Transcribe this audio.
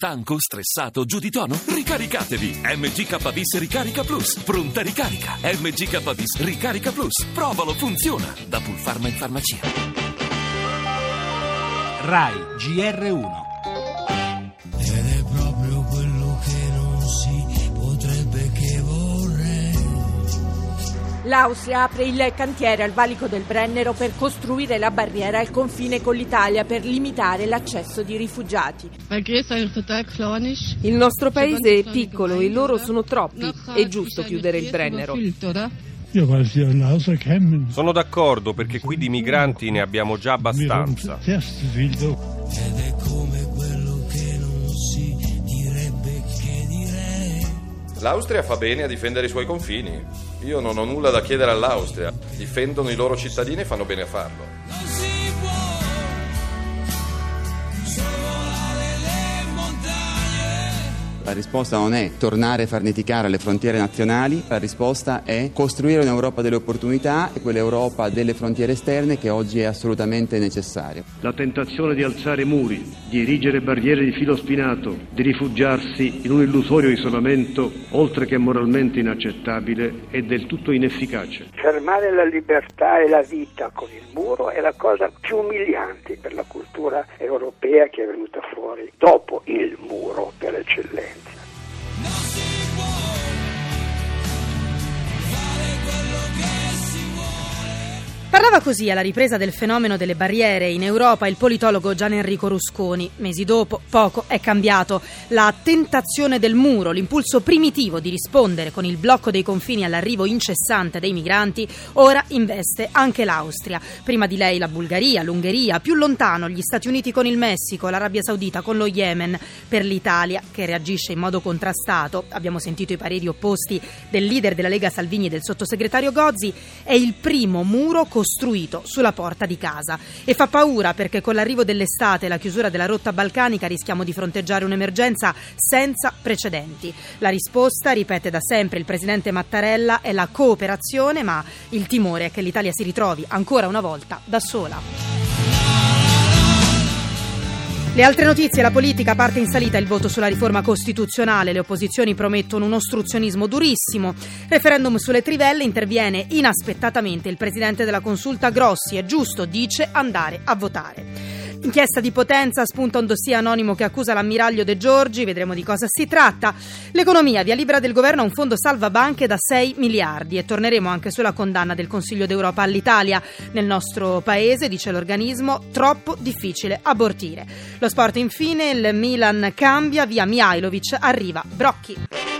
Stanco, stressato, giù di tono? Ricaricatevi! MGKBIS Ricarica Plus. Pronta ricarica. MGKBIS Ricarica Plus. Provalo, funziona. Da Pulpharma in farmacia. RAI GR1 L'Austria apre il cantiere al valico del Brennero per costruire la barriera al confine con l'Italia per limitare l'accesso di rifugiati. Il nostro paese è piccolo e loro sono troppi. È giusto chiudere il Brennero. Sono d'accordo perché qui di migranti ne abbiamo già abbastanza. Zuerst will doch Ed è come quello che non si direbbe che direi. L'Austria fa bene a difendere i suoi confini. Io non ho nulla da chiedere all'Austria. Difendono i loro cittadini e fanno bene a farlo. La risposta non è tornare a farneticare alle frontiere nazionali, la risposta è costruire un'Europa delle opportunità e quell'Europa delle frontiere esterne che oggi è assolutamente necessaria. La tentazione di alzare muri, di erigere barriere di filo spinato, di rifugiarsi in un illusorio isolamento, oltre che moralmente inaccettabile, è del tutto inefficace. Fermare la libertà e la vita con il muro è la cosa più umiliante per la cultura europea che è venuta fuori dopo il muro per eccellenza. Parlava così alla ripresa del fenomeno delle barriere in Europa il politologo Gian Enrico Rusconi. Mesi dopo, poco è cambiato. La tentazione del muro, l'impulso primitivo di rispondere con il blocco dei confini all'arrivo incessante dei migranti, ora investe anche l'Austria. Prima di lei la Bulgaria, l'Ungheria, più lontano gli Stati Uniti con il Messico, l'Arabia Saudita con lo Yemen. Per l'Italia, che reagisce in modo contrastato, abbiamo sentito i pareri opposti del leader della Lega Salvini e del sottosegretario Gozzi, è il primo muro costruito sulla porta di casa. E fa paura perché con l'arrivo dell'estate e la chiusura della rotta balcanica rischiamo di fronteggiare un'emergenza senza precedenti. La risposta, ripete da sempre il presidente Mattarella, è la cooperazione, ma il timore è che l'Italia si ritrovi ancora una volta da sola. Le altre notizie, la politica parte in salita il voto sulla riforma costituzionale, le opposizioni promettono un ostruzionismo durissimo, referendum sulle trivelle, interviene inaspettatamente il presidente della consulta Grossi, è giusto, dice, andare a votare. Inchiesta di Potenza, spunta un dossier anonimo che accusa l'ammiraglio De Giorgi, vedremo di cosa si tratta. L'economia, via libera del governo a un fondo salva banche da 6 miliardi e torneremo anche sulla condanna del Consiglio d'Europa all'Italia. Nel nostro paese, dice l'organismo, troppo difficile abortire. Lo sport infine, il Milan cambia, via Mihailovic arriva Brocchi.